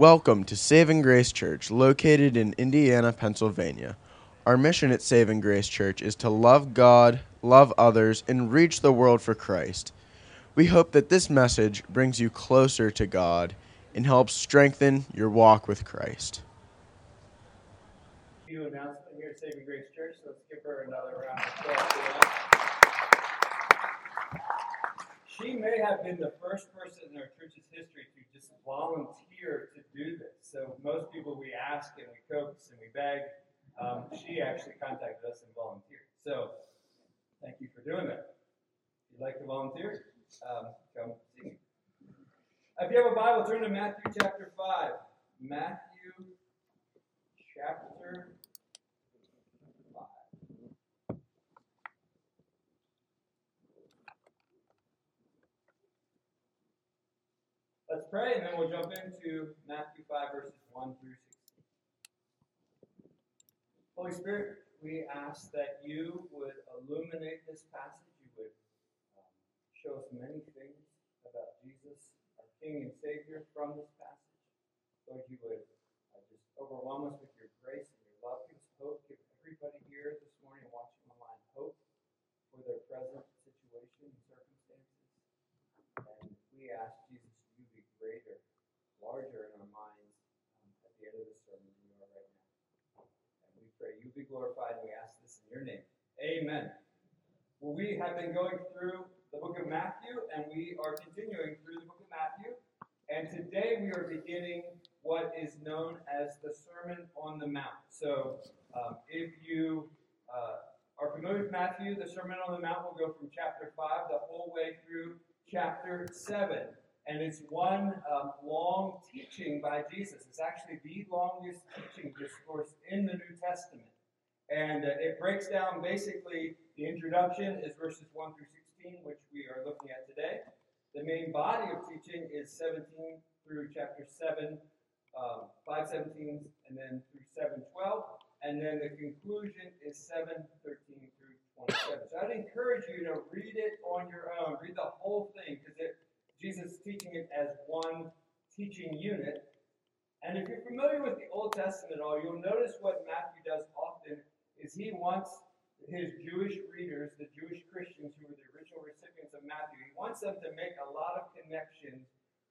Welcome to Saving Grace Church, located in Indiana, Pennsylvania. Our mission at Saving Grace Church is to love God, love others, and reach the world for Christ. We hope that this message brings you closer to God and helps strengthen your walk with Christ. Few announcement here at Saving Grace Church. So let's give her another round of applause. She may have been the first person in our church's history to just volunteer to do this. So most people we ask and we coax and we beg. Um, she actually contacted us and volunteered. So thank you for doing that. If you'd like to volunteer, um, come see me. If you have a Bible, turn to Matthew chapter 5. Matthew chapter Let's pray and then we'll jump into Matthew 5, verses 1 through 16. Holy Spirit, we ask that you would illuminate this passage. You would um, show us many things about Jesus, our King and Savior, from this passage. Lord, you would uh, just overwhelm us with your grace and your love. Give us hope. Give everybody here this morning watching online hope for their present situation and circumstances. And we ask, Jesus, you be greater, larger in our minds um, at the end of the sermon than you are right now. And we pray you be glorified, we ask this in your name. Amen. Well, we have been going through the book of Matthew, and we are continuing through the book of Matthew. And today we are beginning what is known as the Sermon on the Mount. So, um, if you uh, are familiar with Matthew, the Sermon on the Mount will go from chapter 5 the whole way through chapter 7. And it's one um, long teaching by Jesus. It's actually the longest teaching discourse in the New Testament. And uh, it breaks down basically the introduction is verses 1 through 16, which we are looking at today. The main body of teaching is 17 through chapter 7, um, 5 17, and then through 7 12. And then the conclusion is 7 13 through 27. So I'd encourage you to read it on your own. Read the whole thing because Jesus teaching it as one teaching unit. And if you're familiar with the Old Testament at all, you'll notice what Matthew does often is he wants his Jewish readers, the Jewish Christians who were the original recipients of Matthew, he wants them to make a lot of connections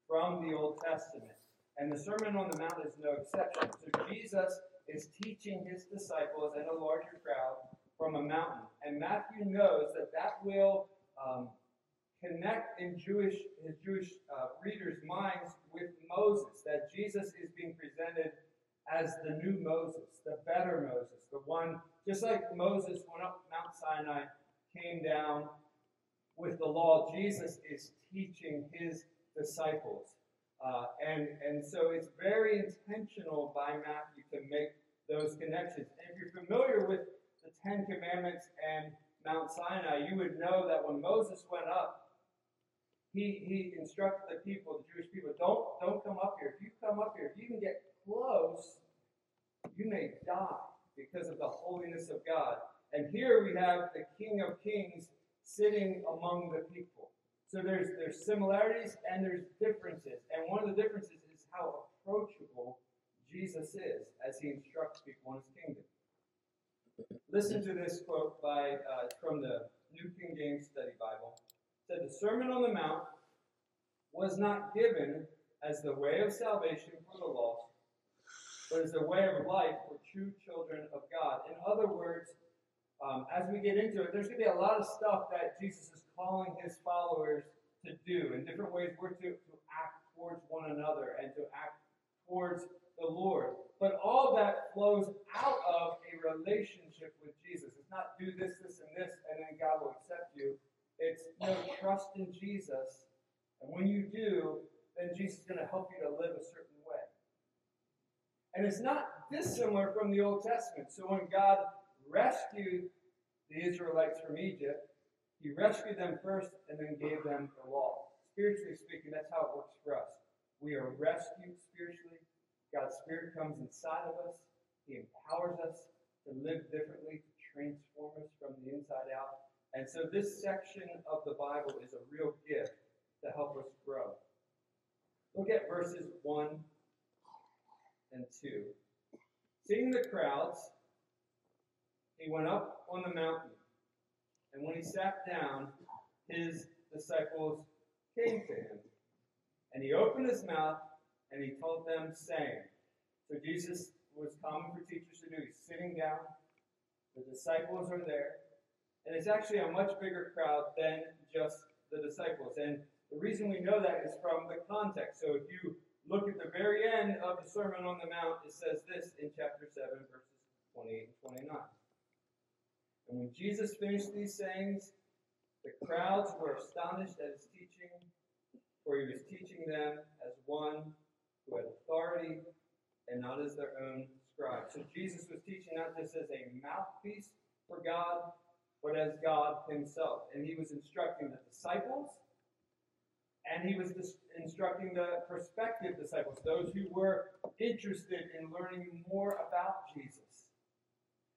from the Old Testament. And the Sermon on the Mount is no exception. So Jesus is teaching his disciples and a larger crowd from a mountain. And Matthew knows that that will um, connect in Jewish his Jewish uh, readers' minds with Moses. That Jesus is being presented as the new Moses, the better Moses, the one just like Moses went up Mount Sinai, came down with the law. Jesus is teaching his disciples. Uh, and, and so it's very intentional by Matthew to make those connections. And if you're familiar with the Ten Commandments and Mount Sinai, you would know that when Moses went up, he, he instructed the people, the Jewish people, don't, don't come up here. If you come up here, if you can get close, you may die because of the holiness of God. And here we have the King of Kings sitting among the people. So there's there's similarities and there's differences. And one of the differences is how approachable Jesus is as he instructs people in his kingdom. Listen to this quote by uh, from the New King James Study Bible. Said the Sermon on the Mount was not given as the way of salvation for the lost, but as the way of life for true children of God. In other words, um, as we get into it, there's going to be a lot of stuff that Jesus is calling his followers to do. In different ways, we're to, to act towards one another and to act towards the Lord. But all that flows out of a relationship with Jesus. It's not do this, this, and this, and then God will accept you. It's you know, trust in Jesus. And when you do, then Jesus is going to help you to live a certain way. And it's not dissimilar from the Old Testament. So when God rescued the Israelites from Egypt, he rescued them first and then gave them the law. Spiritually speaking, that's how it works for us. We are rescued spiritually. God's Spirit comes inside of us. He empowers us to live differently, to transform us from the inside out. And so this section of the Bible is a real gift to help us grow. Look at verses 1 and 2. Seeing the crowds, he went up on the mountain. And when he sat down, his disciples came to him. And he opened his mouth and he taught them, saying, So Jesus was common for teachers to do. He's sitting down, the disciples are there, and it's actually a much bigger crowd than just the disciples. And the reason we know that is from the context. So if you look at the very end of the Sermon on the Mount, it says this in chapter 7, verses 28 and 29. And when Jesus finished these sayings, the crowds were astonished at his teaching, for he was teaching them as one who had authority and not as their own scribe. So Jesus was teaching not just as a mouthpiece for God, but as God himself. And he was instructing the disciples, and he was instructing the prospective disciples, those who were interested in learning more about Jesus.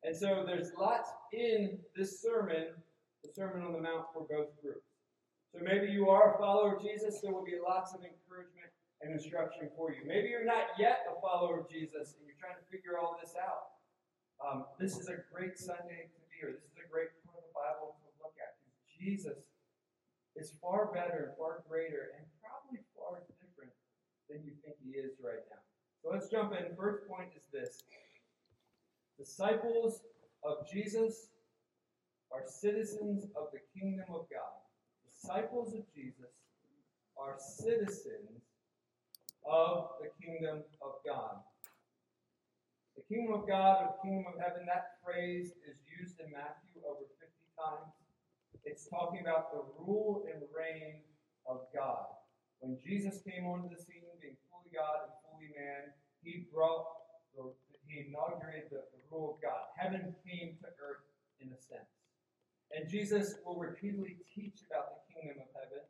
And so there's lots in this sermon, the Sermon on the Mount, for both groups. So maybe you are a follower of Jesus, there will be lots of encouragement and instruction for you. Maybe you're not yet a follower of Jesus and you're trying to figure all this out. Um, this is a great Sunday to be here. This is a great Bible to look at. Jesus is far better and far greater and probably far different than you think he is right now. So let's jump in. First point is this Disciples of Jesus are citizens of the kingdom of God. Disciples of Jesus are citizens of the kingdom of God. The kingdom of God or the kingdom of heaven, that phrase is used in Matthew over 50 times. It's talking about the rule and reign of God. When Jesus came onto the scene, being fully God and fully man, he brought the he inaugurated the, the rule of God. Heaven came to earth in a sense. And Jesus will repeatedly teach about the kingdom of heaven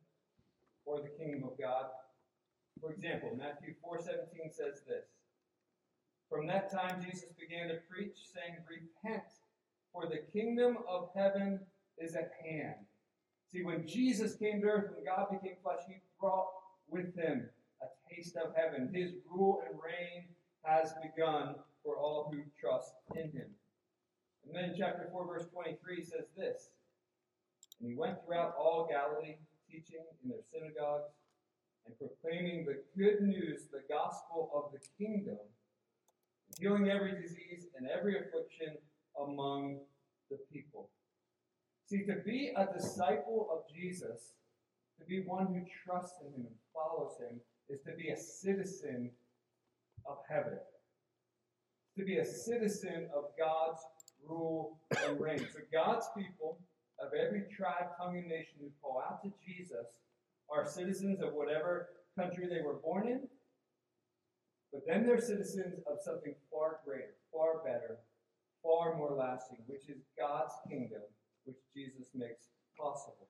or the kingdom of God. For example, Matthew 4:17 says this. From that time Jesus began to preach, saying, Repent, for the kingdom of heaven is at hand. See, when Jesus came to earth, when God became flesh, he brought with him a taste of heaven. His rule and reign has begun for all who trust in him. And then chapter 4, verse 23 says this And he went throughout all Galilee, teaching in their synagogues and proclaiming the good news, the gospel of the kingdom, healing every disease and every affliction among the people. See, to be a disciple of Jesus, to be one who trusts in him and follows him, is to be a citizen of heaven to be a citizen of God's rule and reign. So God's people of every tribe, tongue, and nation who call out to Jesus are citizens of whatever country they were born in, but then they're citizens of something far greater, far better, far more lasting, which is God's kingdom, which Jesus makes possible.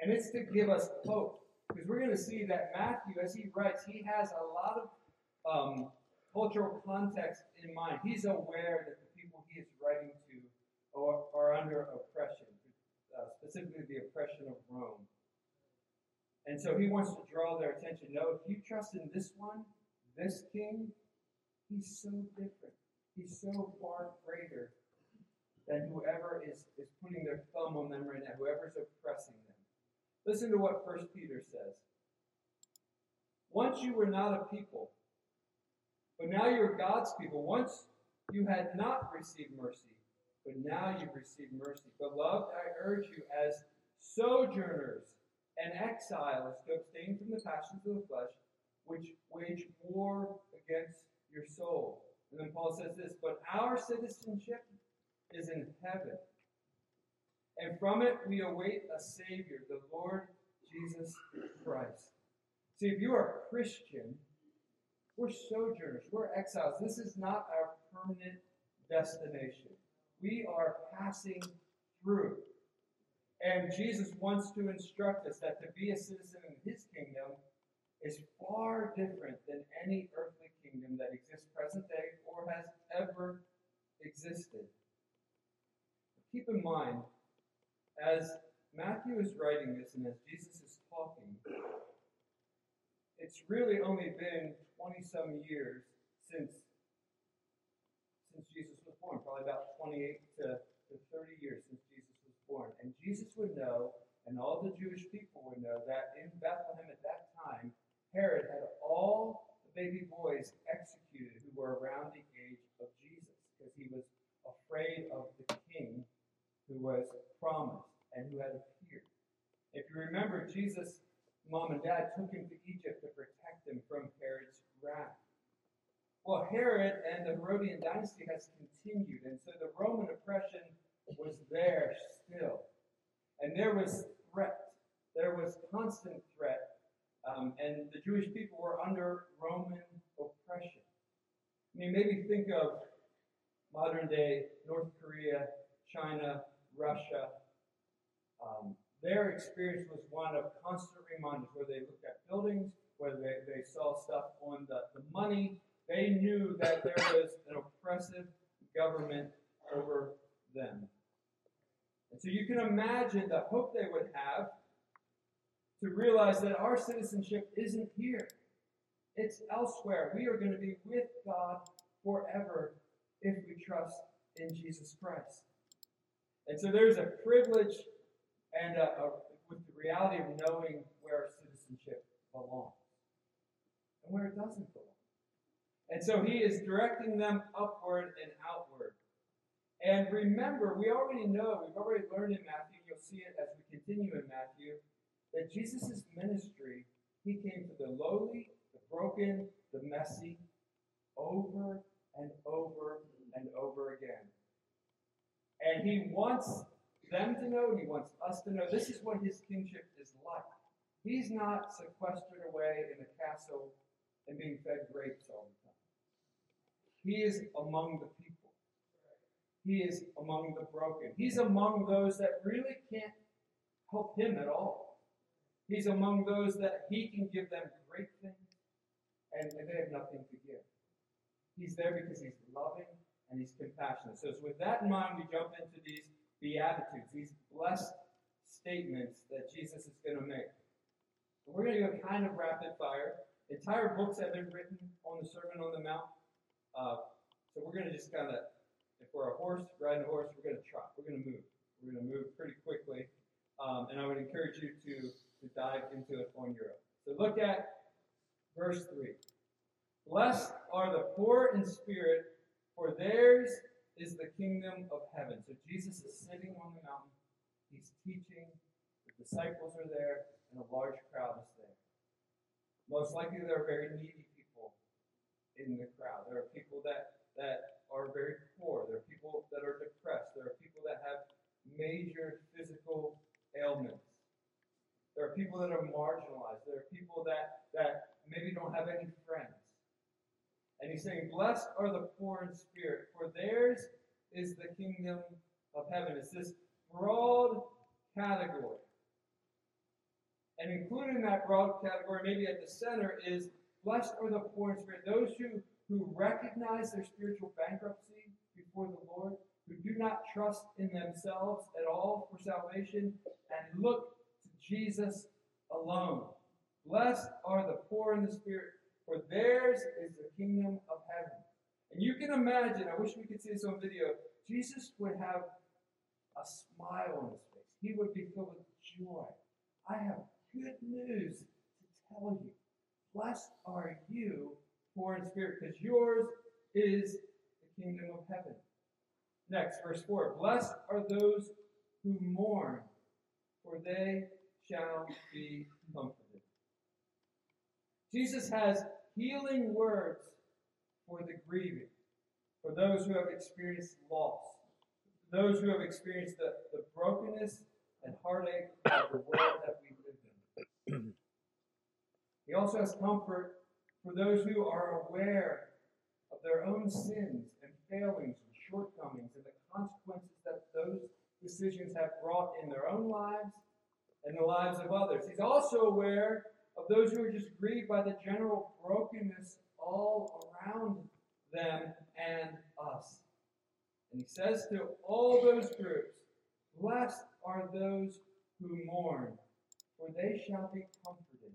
And it's to give us hope. Because we're going to see that Matthew, as he writes, he has a lot of um, cultural context in mind. He's aware that the people he is writing to are, are under oppression, uh, specifically the oppression of Rome. And so he wants to draw their attention. No, if you trust in this one, this king, he's so different. He's so far greater than whoever is, is putting their thumb on them right now, whoever's oppressing them. Listen to what First Peter says. Once you were not a people, but now you're God's people. Once you had not received mercy, but now you've received mercy. Beloved, I urge you as sojourners and exiles to abstain from the passions of the flesh, which wage war against your soul. And then Paul says this, but our citizenship is in heaven. And from it we await a Savior, the Lord Jesus Christ. See, if you are a Christian, we're sojourners, we're exiles. This is not our permanent destination. We are passing through. And Jesus wants to instruct us that to be a citizen in his kingdom is far different than any earthly kingdom that exists present day or has ever existed. Keep in mind, as Matthew is writing this and as Jesus is talking, it's really only been 20 some years since since Jesus was born, probably about 28 to, to 30 years since Jesus was born. And Jesus would know, and all the Jewish people would know, that in Bethlehem at that time, Herod had all baby boys executed who were around the age of Jesus because he was afraid of the king who was promised and who had appeared. If you remember, Jesus' mom and dad took him to Egypt to protect him from Herod's wrath. Well, Herod and the Herodian dynasty has continued, and so the Roman oppression was there still. And there was threat. There was constant threat. Um, and the Jewish people were under Roman oppression. I mean, maybe think of modern day North Korea, China, Russia. Um, their experience was one of constant reminders where they looked at buildings, whether they, they saw stuff on the, the money. They knew that there was an oppressive government over them. And so you can imagine the hope they would have to realize that our citizenship isn't here, it's elsewhere. We are going to be with God forever if we trust in Jesus Christ. And so there's a privilege and a, a, with the reality of knowing where our citizenship belongs and where it doesn't belong. And so he is directing them upward and outward. And remember, we already know, we've already learned in Matthew, you'll see it as we continue in Matthew, that Jesus' ministry, he came to the lowly, the broken, the messy, over and over and over again. And he wants them to know, he wants us to know, this is what his kingship is like. He's not sequestered away in a castle and being fed grapes all the time. He is among the people. He is among the broken. He's among those that really can't help him at all. He's among those that he can give them great things and, and they have nothing to give. He's there because he's loving and he's compassionate. So, with that in mind, we jump into these Beatitudes, these blessed statements that Jesus is going to make. And we're going to go kind of rapid fire. Entire books have been written on the Sermon on the Mount. Uh, so we're going to just kind of, if we're a horse, riding a horse, we're going to trot. We're going to move. We're going to move pretty quickly. Um, and I would encourage you to, to dive into it on your own. So look at verse 3. Blessed are the poor in spirit, for theirs is the kingdom of heaven. So Jesus is sitting on the mountain. He's teaching. The disciples are there, and a large crowd is there. Most likely, there are very needy people in the crowd. There are people that, that are very poor. There are people that are depressed. There are people that have major physical ailments. There are people that are marginalized. There are people that, that maybe don't have any friends. And he's saying, Blessed are the poor in spirit, for theirs is the kingdom of heaven. It's this broad category. And included in that broad category, maybe at the center, is blessed are the poor in spirit, those who, who recognize their spiritual bankruptcy before the Lord, who do not trust in themselves at all for salvation, and look Jesus alone. Blessed are the poor in the spirit, for theirs is the kingdom of heaven. And you can imagine, I wish we could see this on video, Jesus would have a smile on his face. He would be filled with joy. I have good news to tell you. Blessed are you, poor in spirit, because yours is the kingdom of heaven. Next, verse 4 Blessed are those who mourn, for they shall be comforted. Jesus has healing words for the grieving, for those who have experienced loss, those who have experienced the, the brokenness and heartache of the world that we live in. he also has comfort for those who are aware of their own sins and failings and shortcomings and the consequences that those decisions have brought in their own lives and the lives of others. He's also aware of those who are just grieved by the general brokenness all around them and us. And he says to all those groups, Blessed are those who mourn, for they shall be comforted.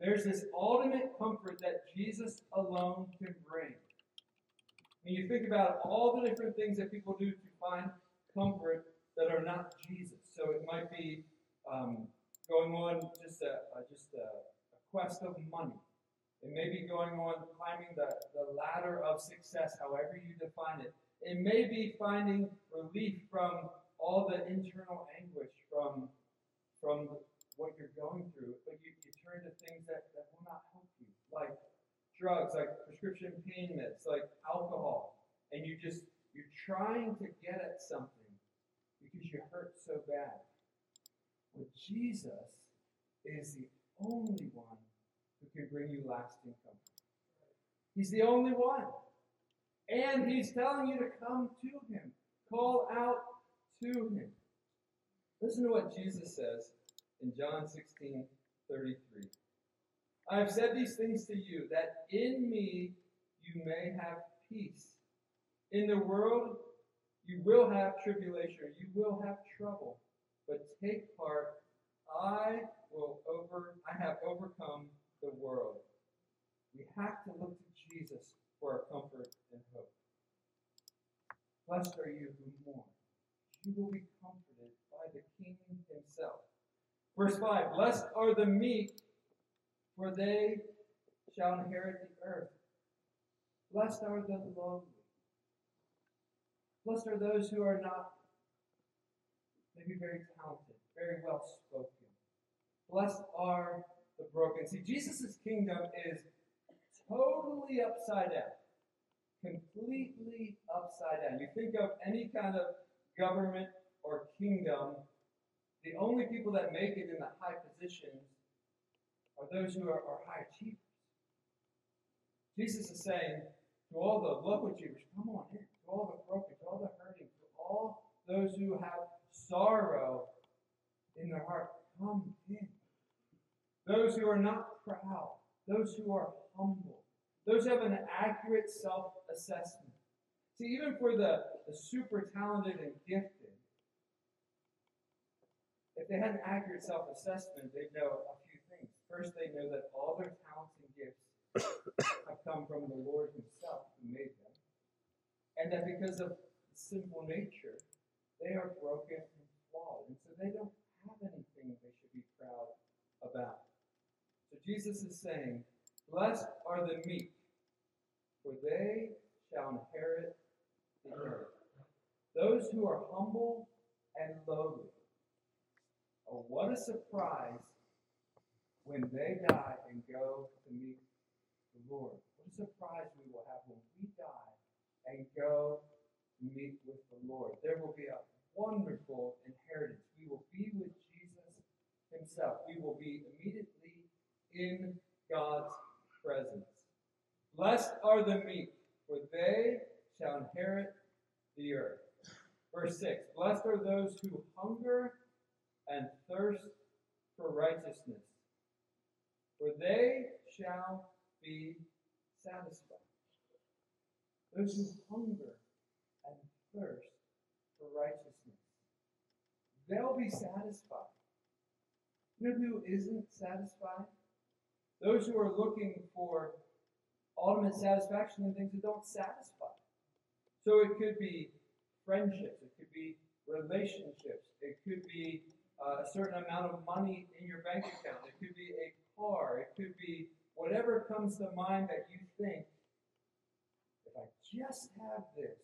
There's this ultimate comfort that Jesus alone can bring. When you think about all the different things that people do to find comfort that are not Jesus. So it might be um, going on just a, just a, a, quest of money. It may be going on climbing the, the ladder of success, however you define it. It may be finding relief from all the internal anguish from, from what you're going through, but you, you turn to things that, that will not help you, like drugs, like prescription pain meds, like alcohol, and you just, you're trying to get at something because you hurt so bad. Well, Jesus is the only one who can bring you lasting comfort. He's the only one. And he's telling you to come to him. Call out to him. Listen to what Jesus says in John 16 33. I have said these things to you, that in me you may have peace. In the world you will have tribulation, you will have trouble, but take heart. I will over I have overcome the world. We have to look to Jesus for our comfort and hope. Blessed are you who mourn. You will be comforted by the King himself. Verse 5 Blessed are the meek, for they shall inherit the earth. Blessed are the lowly. Blessed are those who are not maybe very talented, very well spoken. Blessed are the broken. See, Jesus' kingdom is totally upside down. Completely upside down. You think of any kind of government or kingdom, the only people that make it in the high positions are those who are, are high achievers. Jesus is saying to all the low achievers, come on in. To all the broken, to all the hurting, to all those who have sorrow in their heart, come in. Those who are not proud, those who are humble, those who have an accurate self assessment. See, even for the, the super talented and gifted, if they had an accurate self assessment, they'd know a few things. First, they know that all their talents and gifts have come from the Lord Himself who made them. And that because of simple nature, they are broken flawed. And so they don't have anything they should be proud about. So Jesus is saying, Blessed are the meek, for they shall inherit the earth. Those who are humble and lowly. Oh, what a surprise when they die and go to meet the Lord. What a surprise we will have when we die and go meet with the Lord. There will be a wonderful inheritance. We will be with Jesus Himself. We will be immediately in God's presence. Blessed are the meek, for they shall inherit the earth. Verse 6 Blessed are those who hunger and thirst for righteousness, for they shall be satisfied. Those who hunger and thirst for righteousness, they'll be satisfied. You know who isn't satisfied? Those who are looking for ultimate satisfaction in things that don't satisfy. So it could be friendships, it could be relationships, it could be uh, a certain amount of money in your bank account, it could be a car, it could be whatever comes to mind that you think, if I just have this,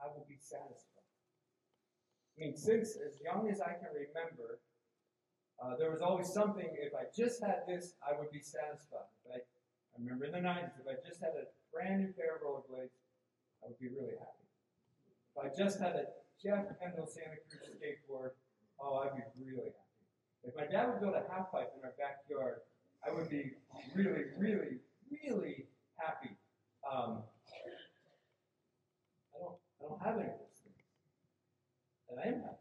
I will be satisfied. I mean, since as young as I can remember, uh, there was always something, if I just had this, I would be satisfied. I, I remember in the 90s, if I just had a brand new pair of rollerblades, I would be really happy. If I just had a Jeff Kendall Santa Cruz skateboard, oh, I'd be really happy. If my dad would build a half pipe in our backyard, I would be really, really, really happy. Um, I don't, I don't have any and I happy.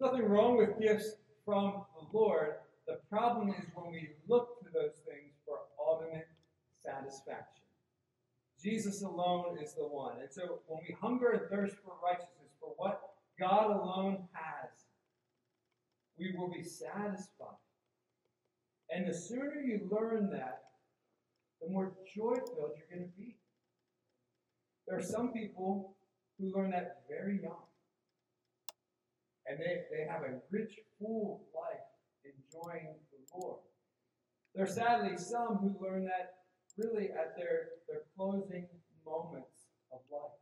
Nothing wrong with gifts from the Lord. The problem is when we look to those things for ultimate satisfaction. Jesus alone is the one. And so when we hunger and thirst for righteousness, for what God alone has, we will be satisfied. And the sooner you learn that, the more joy filled you're going to be. There are some people who learn that very young. And they, they have a rich, full life enjoying the Lord. There are sadly some who learn that really at their, their closing moments of life.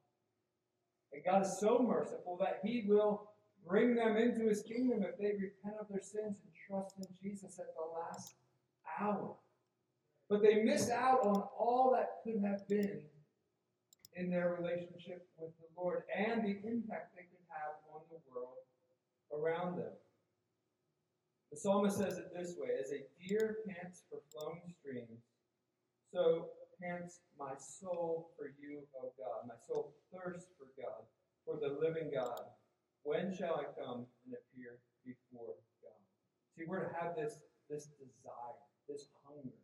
And God is so merciful that He will bring them into His kingdom if they repent of their sins and trust in Jesus at the last hour. But they miss out on all that could have been in their relationship with the Lord and the impact they could have on the world around them. The psalmist says it this way As a deer pants for flowing streams, so pants my soul for you, O God. My soul thirsts for God, for the living God. When shall I come and appear before God? See, we're to have this, this desire, this hunger.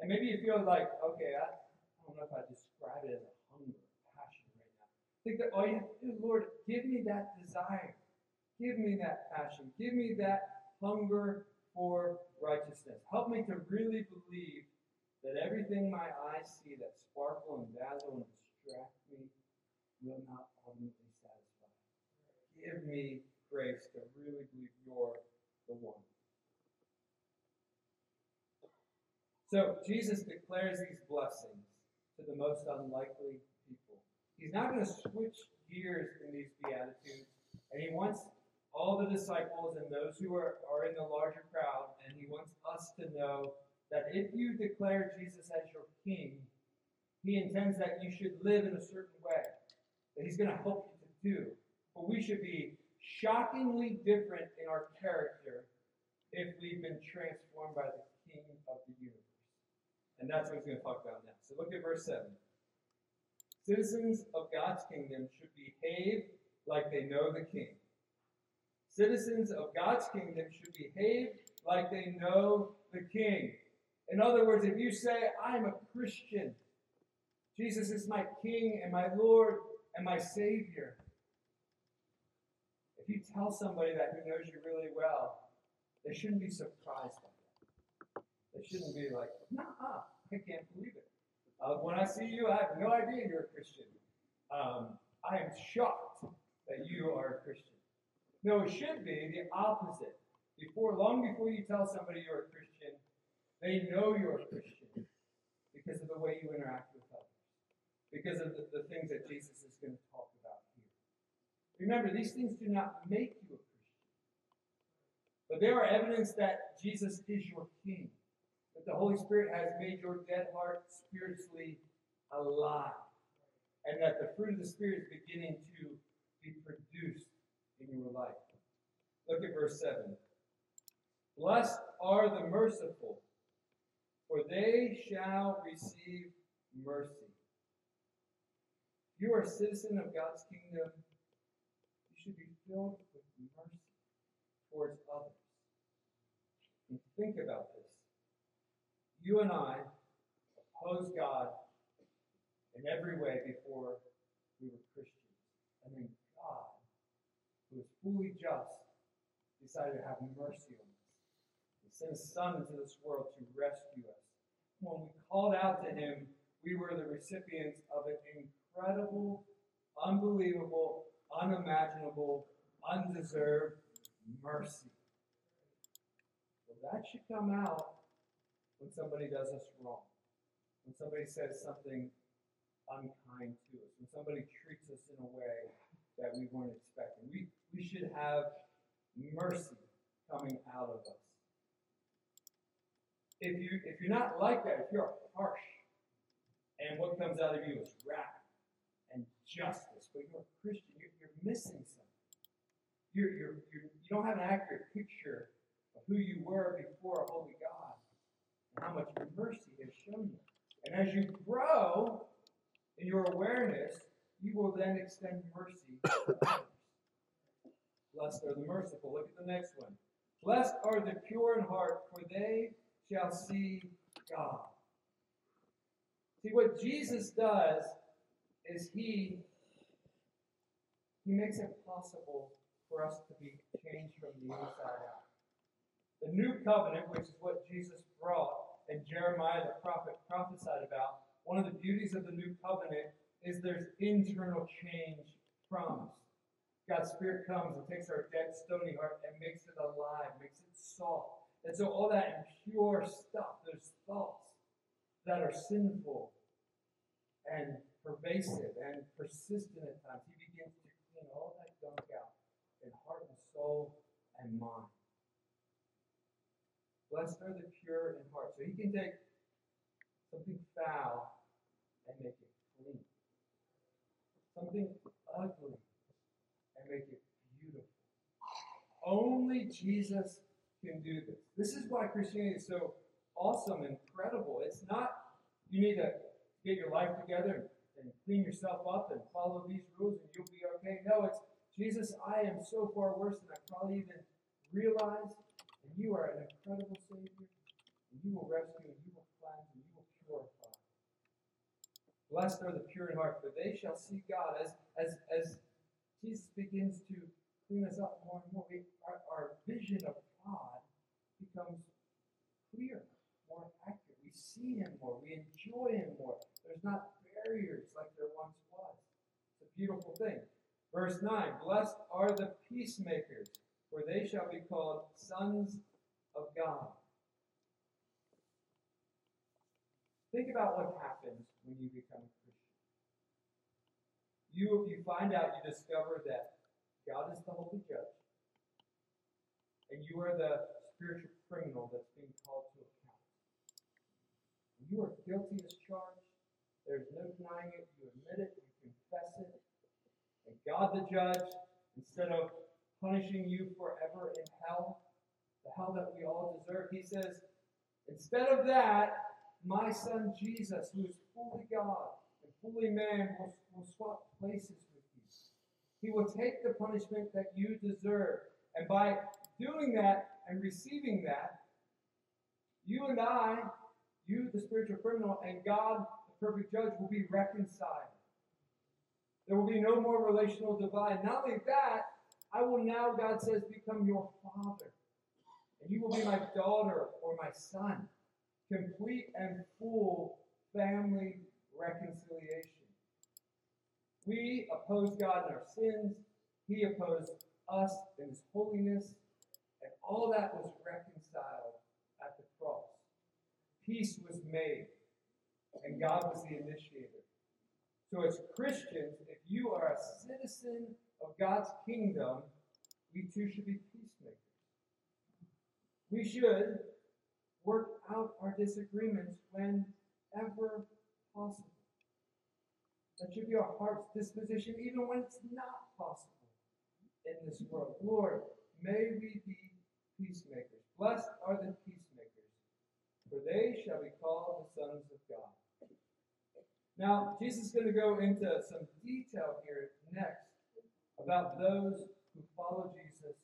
And maybe you feel like, okay, I, I don't know if I describe it as a hunger, passion right now. Think that all you have to do, Lord, give me that desire. Give me that passion. Give me that hunger for righteousness. Help me to really believe that everything my eyes see that sparkle and dazzle and distract me will not ultimately satisfy. Give me grace to really believe you're the one. So Jesus declares these blessings to the most unlikely people. He's not going to switch gears in these Beatitudes, and he wants all the disciples and those who are, are in the larger crowd, and he wants us to know that if you declare Jesus as your king, he intends that you should live in a certain way that he's going to help you to do. But we should be shockingly different in our character if we've been transformed by the king of the universe. And that's what he's going to talk about now. So look at verse 7. Citizens of God's kingdom should behave like they know the king. Citizens of God's kingdom should behave like they know the king. In other words, if you say, I'm a Christian, Jesus is my King and my Lord and my Savior, if you tell somebody that who knows you really well, they shouldn't be surprised by that. They shouldn't be like, nah, I can't believe it. Uh, when I see you, I have no idea you're a Christian. Um, I am shocked that you are a Christian. No, it should be the opposite. Before, long before you tell somebody you're a Christian, they know you're a Christian because of the way you interact with others, because of the, the things that Jesus is going to talk about here. Remember, these things do not make you a Christian, but they are evidence that Jesus is your King, that the Holy Spirit has made your dead heart spiritually alive, and that the fruit of the Spirit is beginning to be produced in your life. Look at verse 7. Blessed are the merciful for they shall receive mercy. You are a citizen of God's kingdom, you should be filled with mercy towards others. And think about this. You and I opposed God in every way before we were Christians. Who is fully just, decided to have mercy on us He sent his son into this world to rescue us. When we called out to him, we were the recipients of an incredible, unbelievable, unimaginable, undeserved mercy. Well, that should come out when somebody does us wrong, when somebody says something unkind to us, when somebody treats us in a way that we weren't expecting. We, we should have mercy coming out of us if you if you're not like that, if you're harsh, and what comes out of you is wrath and justice, but you're a Christian, you're, you're missing something. You're, you're, you're, you don't have an accurate picture of who you were before a holy God and how much mercy has shown you. And as you grow in your awareness, you will then extend mercy. Blessed are the merciful. Look at the next one. Blessed are the pure in heart, for they shall see God. See, what Jesus does is he, he makes it possible for us to be changed from the inside out. The new covenant, which is what Jesus brought and Jeremiah the prophet prophesied about, one of the beauties of the new covenant is there's internal change promised. God's Spirit comes and takes our dead, stony heart and makes it alive, makes it soft. And so all that impure stuff, those thoughts that are sinful and pervasive and persistent at times, He begins to clean all that gunk out in heart and soul and mind. Blessed are the pure in heart. So He can take something foul and make it clean. Something ugly make it beautiful. Only Jesus can do this. This is why Christianity is so awesome and incredible. It's not you need to get your life together and clean yourself up and follow these rules and you'll be okay. No, it's Jesus, I am so far worse than I probably even realized, and you are an incredible Savior, and you will rescue and you will cleanse and you will purify. Blessed are the pure in heart, for they shall see God. As as as Jesus begins to clean us up more and more, our, our vision of God becomes clear, more accurate. We see Him more, we enjoy Him more. There's not barriers like there once was. It's a beautiful thing. Verse 9 Blessed are the peacemakers, for they shall be called sons of God. Think about what happens when you become. You, if you find out, you discover that God is the holy judge, and you are the spiritual criminal that's being called to account. You are guilty as charged. There's no denying it. You admit it. You confess it. And God the judge, instead of punishing you forever in hell, the hell that we all deserve, he says, instead of that, my son Jesus, who is fully God fully man, will, will swap places with you. He will take the punishment that you deserve. And by doing that and receiving that, you and I, you, the spiritual criminal, and God, the perfect judge, will be reconciled. There will be no more relational divide. Not only that, I will now, God says, become your father. And you will be my daughter or my son. Complete and full family reconciliation. We oppose God in our sins. He opposed us in his holiness. And all that was reconciled at the cross. Peace was made. And God was the initiator. So, as Christians, if you are a citizen of God's kingdom, we too should be peacemakers. We should work out our disagreements whenever possible. That should be our heart's disposition, even when it's not possible in this world. Lord, may we be peacemakers. Blessed are the peacemakers, for they shall be called the sons of God. Now, Jesus is going to go into some detail here next about those who follow Jesus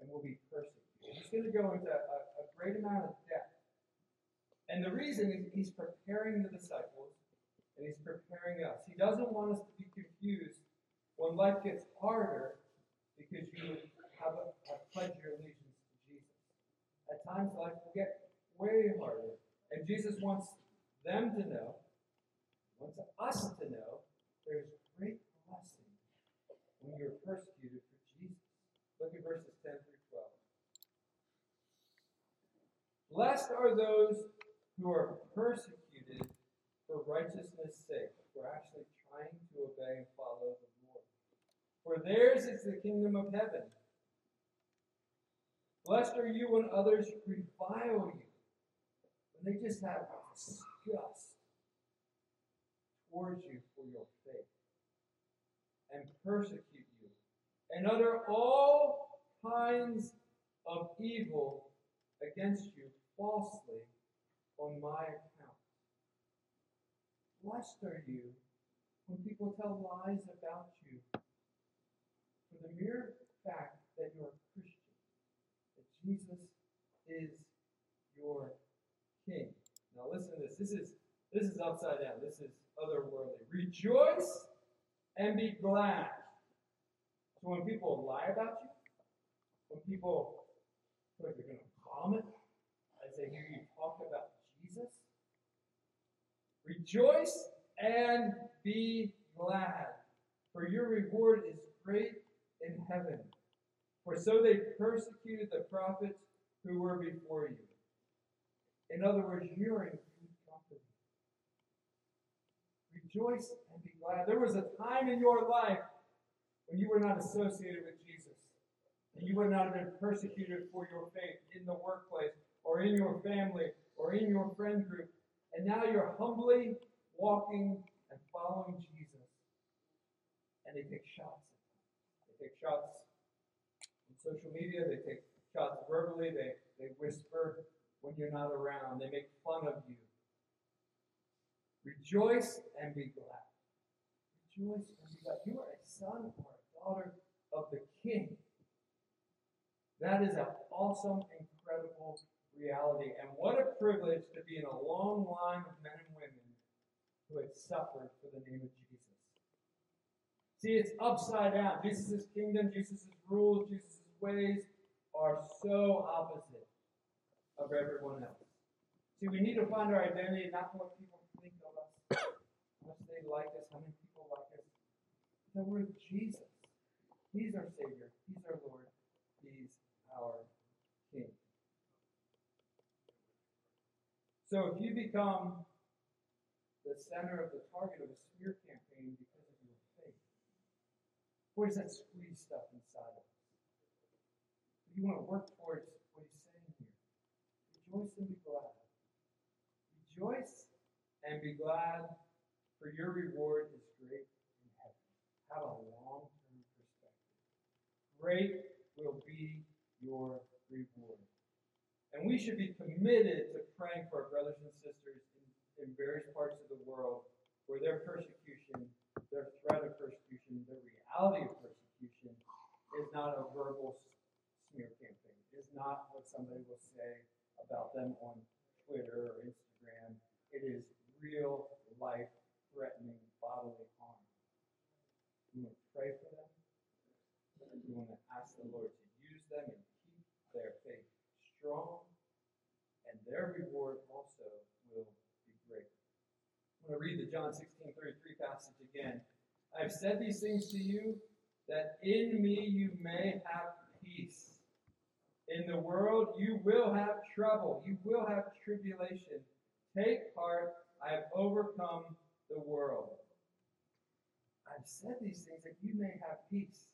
and will be persecuted. He's going to go into a, a great amount of depth. And the reason is he's preparing the disciples and he's preparing us. He doesn't want us to be confused when life gets harder because you have, a, have pledged your allegiance to Jesus. At times, life will get way harder. And Jesus wants them to know wants us to know there's great blessing when you're persecuted for Jesus. Look at verses 10 through 12. Blessed are those who are persecuted for righteousness' sake, we're actually trying to obey and follow the Lord. For theirs is the kingdom of heaven. Blessed are you when others revile you, when they just have disgust towards you for your faith and persecute you and utter all kinds of evil against you falsely on my account. Blessed are you when people tell lies about you for the mere fact that you're a Christian, that Jesus is your King. Now listen to this. This is this is upside down. This is otherworldly. Rejoice and be glad. So when people lie about you, when people like they're going to vomit as they hear you talk about Jesus, rejoice and be glad, for your reward is great in heaven. For so they persecuted the prophets who were before you. In other words, you're in good company. Rejoice and be glad. There was a time in your life when you were not associated with Jesus. And you would not have been persecuted for your faith in the workplace or in your family or in your friend group. And now you're humbly walking and following Jesus. And they take shots. They take shots on social media, they take shots verbally, they, they whisper when you're not around, they make fun of you. Rejoice and be glad. Rejoice and be glad. You are a son or a daughter of the King. That is an awesome, incredible reality. And what a privilege to be in a long line of men and women who had suffered for the name of Jesus. See, it's upside down. Jesus' kingdom, Jesus' rules, Jesus' ways are so opposite of everyone else. See, we need to find our identity not what people think of us, how much they like us, how many people like us. No, we're Jesus. He's our Savior. He's our Lord. He's our King. So if you become the center of the target of a smear campaign because of your faith, where does that squeeze stuff inside of us? You want to work towards what he's saying here. Rejoice and be glad. Rejoice and be glad, for your reward is great in heaven. Have a long term perspective. Great will be your reward. And we should be committed to praying for our brothers and sisters in, in various parts of the world where their persecution, their threat of persecution, the reality of persecution is not a verbal smear campaign. It is not what somebody will say about them on Twitter or Instagram. It is real life threatening bodily harm. We want to pray for them. We want to ask the Lord to use them and keep their faith strong, and their reward also will be great. I'm going to read the John 16 33 passage again. I've said these things to you that in me you may have peace. In the world you will have trouble, you will have tribulation. Take heart, I have overcome the world. I've said these things that you may have peace.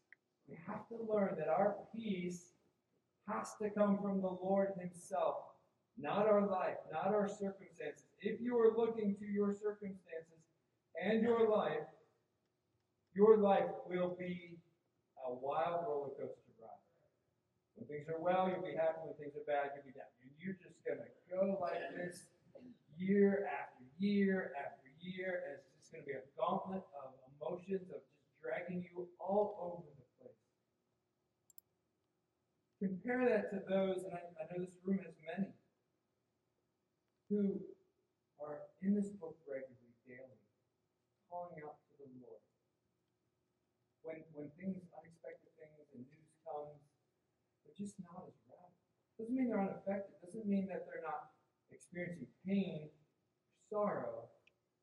We have to learn that our peace has to come from the Lord Himself, not our life, not our circumstances. If you are looking to your circumstances and your life, your life will be a wild roller coaster ride. When things are well, you'll be happy. When things are bad, you'll be down. And you're just going to go like this year after year after year. And it's just going to be a gauntlet of emotions, of just dragging you all over. Compare that to those, and I, I know this room has many, who are in this book regularly, daily, calling out to the Lord. When, when things, unexpected things, and news comes, they're just not as radical. Doesn't mean they're unaffected. Doesn't mean that they're not experiencing pain or sorrow,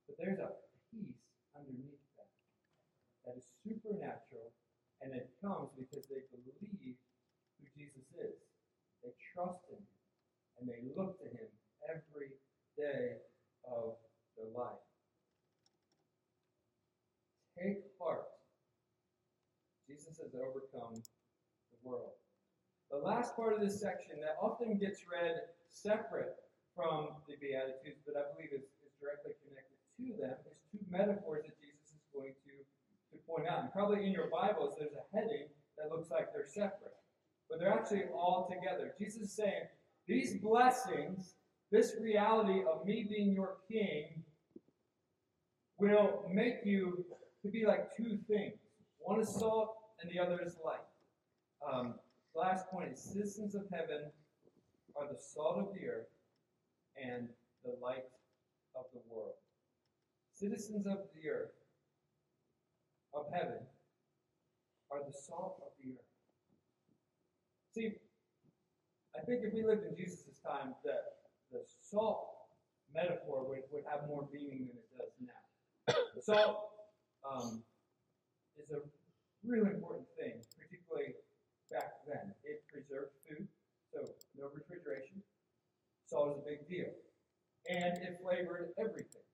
but there's a peace underneath that that is supernatural, and it comes because they believe Jesus is. They trust him, and they look to him every day of their life. Take heart. Jesus has overcome the world. The last part of this section that often gets read separate from the Beatitudes, but I believe is, is directly connected to them, is two metaphors that Jesus is going to, to point out. And probably in your Bibles, there's a heading that looks like they're separate, but they're actually all together. Jesus is saying, these blessings, this reality of me being your king, will make you to be like two things. One is salt, and the other is light. Um, last point is citizens of heaven are the salt of the earth and the light of the world. Citizens of the earth, of heaven, are the salt of. See, I think if we lived in Jesus' time, that the salt metaphor would, would have more meaning than it does now. The salt um, is a really important thing, particularly back then. It preserved food, so no refrigeration. Salt is a big deal. And it flavored everything.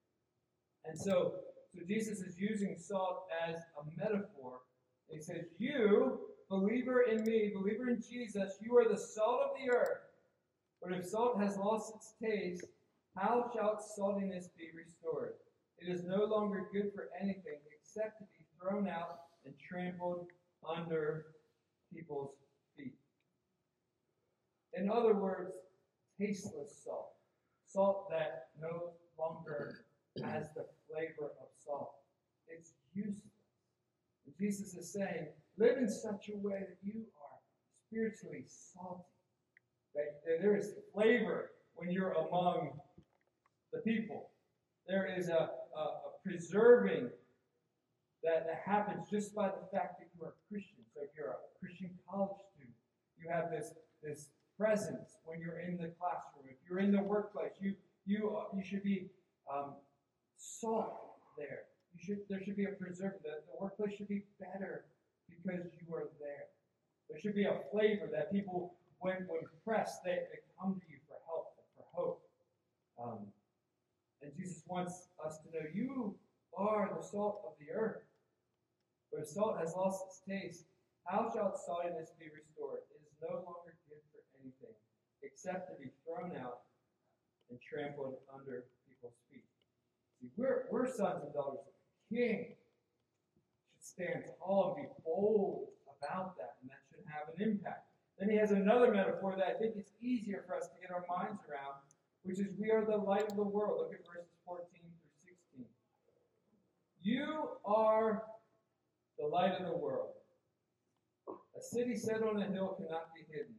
And so, so Jesus is using salt as a metaphor. He says, You, believer in me, believer in Jesus, you are the salt of the earth. But if salt has lost its taste, how shall its saltiness be restored? It is no longer good for anything except to be thrown out and trampled under people's feet. In other words, tasteless salt. Salt that no longer has the flavor of salt. It's useless. And Jesus is saying, live in such a way that you are spiritually salty. That, that there is flavor when you're among the people. There is a, a, a preserving that, that happens just by the fact that you are a Christian. So if you're a Christian college student, you have this, this presence when you're in the classroom. If you're in the workplace, you you uh, you should be um, salt there. You should there should be a preserve. The, the workplace should be better because you are there. There should be a flavor that people, when when pressed, they, they come to you for help and for hope. Um, and Jesus wants us to know you are the salt of the earth. But if salt has lost its taste, how shall its saltiness be restored? It is no longer good for anything except to be thrown out and trampled under people's feet. See, we're, we're sons and daughters of the King. Stand tall and be bold about that, and that should have an impact. Then he has another metaphor that I think it's easier for us to get our minds around, which is we are the light of the world. Look at verses 14 through 16. You are the light of the world. A city set on a hill cannot be hidden,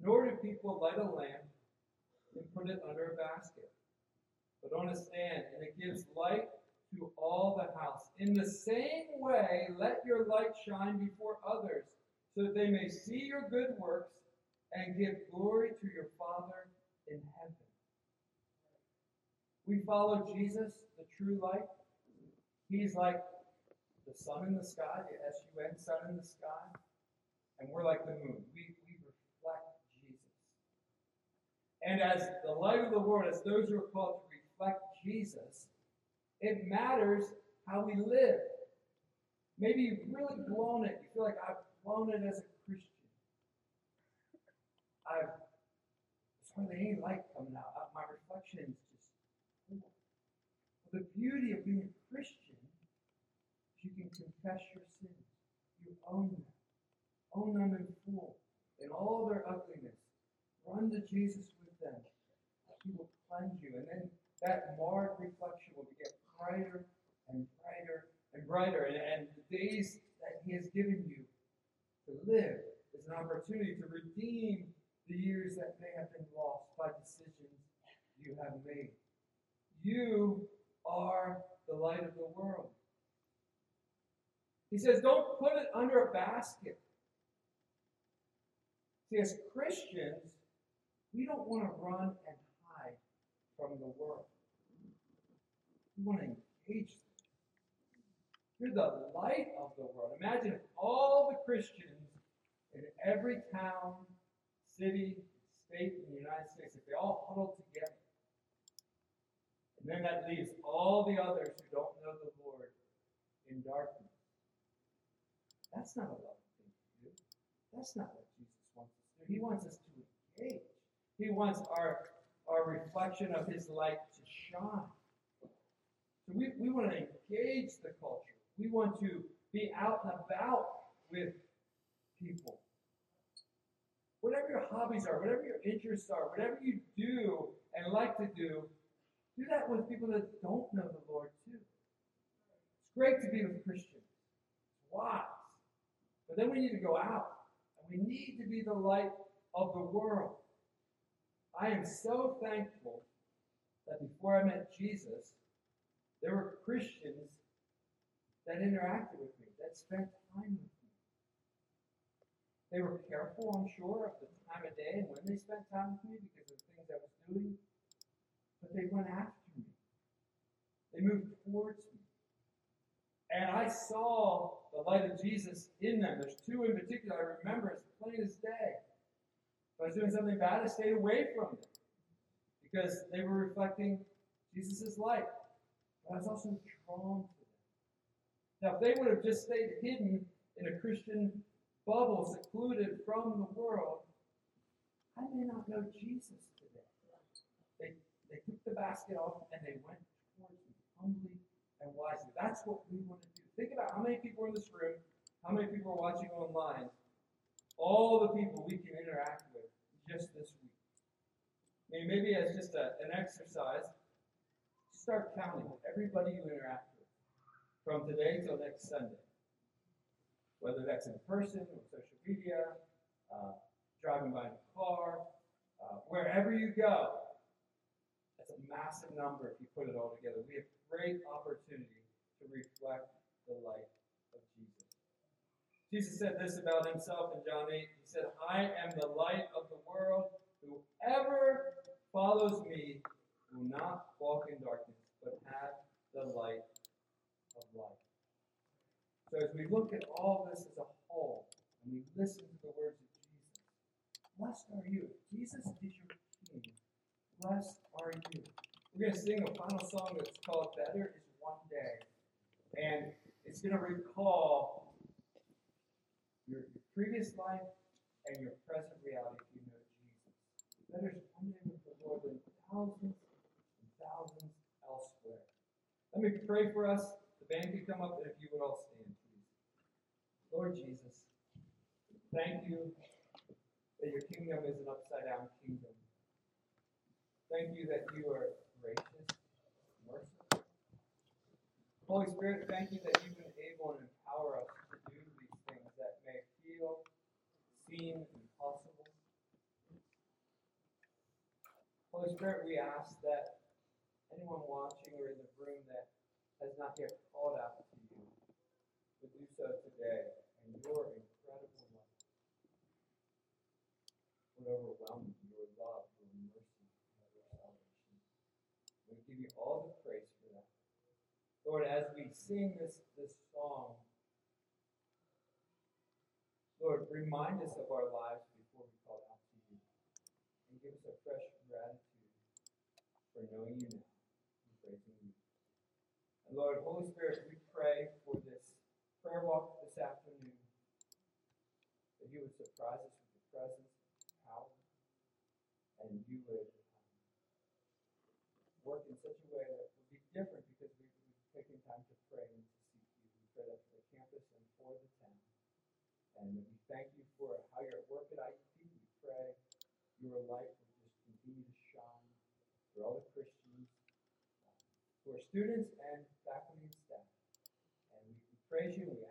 nor do people light a lamp and put it under a basket, but on a stand, and it gives light to all the house. In the same way, let your light shine before others, so that they may see your good works and give glory to your Father in heaven. We follow Jesus, the true light. He's like the sun in the sky, the S-U-N, sun in the sky. And we're like the moon. We, we reflect Jesus. And as the light of the world, as those who are called to reflect Jesus, it matters how we live. Maybe you've really blown it. You feel like I've blown it as a Christian. I've hardly any light coming out. My reflection is just poor. Well, the beauty of being a Christian is you can confess your sins. You own them. Own them in full. In all their ugliness. Run to Jesus with them. He will cleanse you. And then that marred will get brighter and brighter and brighter. And, and the days that He has given you to live is an opportunity to redeem the years that may have been lost by decisions you have made. You are the light of the world. He says, don't put it under a basket. See, as Christians, we don't want to run and hide from the world. We want to engage them. You're the light of the world. Imagine if all the Christians in every town, city, state in the United States, if they all huddled together. And then that leaves all the others who don't know the Lord in darkness. That's not a loving thing to do. That's not what Jesus wants us to do. He wants us to engage. He wants our, our reflection of his light to shine. So we, we want to engage the culture. We want to be out and about with people. Whatever your hobbies are, whatever your interests are, whatever you do and like to do, do that with people that don't know the Lord too. It's great to be with Christians. It's wise. But then we need to go out and we need to be the light of the world. I am so thankful that before I met Jesus, there were Christians that interacted with me, that spent time with me. They were careful, I'm sure, of the time of day and when they spent time with me because of the things I was doing. But they went after me. They moved towards me. And I saw the light of Jesus in them. There's two in particular I remember as plain as day. If I was doing something bad, I stayed away from them because they were reflecting Jesus' light. Was also drawn to them. Now, if they would have just stayed hidden in a Christian bubble, secluded from the world, I may not know Jesus today. They, they took the basket off and they went towards humbly and wisely. That's what we want to do. Think about how many people are in this room, how many people are watching online, all the people we can interact with just this week. Maybe as just a, an exercise, start counting everybody you interact with from today till next Sunday. Whether that's in person or social media, uh, driving by in a car, uh, wherever you go. That's a massive number if you put it all together. We have great opportunity to reflect the light of Jesus. Jesus said this about himself in John 8. He said, I am the light of the world. Whoever follows me will not walk in darkness, but have the light of life. So as we look at all this as a whole, and we listen to the words of Jesus, blessed are you. Jesus is your king. Blessed are you. We're going to sing a final song that's called Better is One Day. And it's going to recall your, your previous life and your present reality if you know Jesus. One day with the Lord than thousands and thousands elsewhere. Let me pray for us. The band can come up, and if you would all stand, please. Lord Jesus, thank you that your kingdom is an upside down kingdom. Thank you that you are gracious, merciful. Holy Spirit, thank you that you've been able and empower us to do these things that may feel, seem Holy Spirit, we ask that anyone watching or in the room that has not yet called out to you would do so today, and your incredible love would overwhelm you, your love, your mercy, and your salvation. We give you all the praise for that. Lord, as we sing this, this song, Lord, remind us of our lives before we call out to you. And give us a fresh gratitude for praising you. And Lord, Holy Spirit, we pray for this prayer walk this afternoon that you would surprise us with your presence, power, and you would um, work in such a way that would be different because we, we've taken time to pray and to seek you. We pray that for the campus and for the town. And we thank you for how you're at work at IUP. We pray your light will just continue to shine for all the for students and faculty and staff. And we, praise you we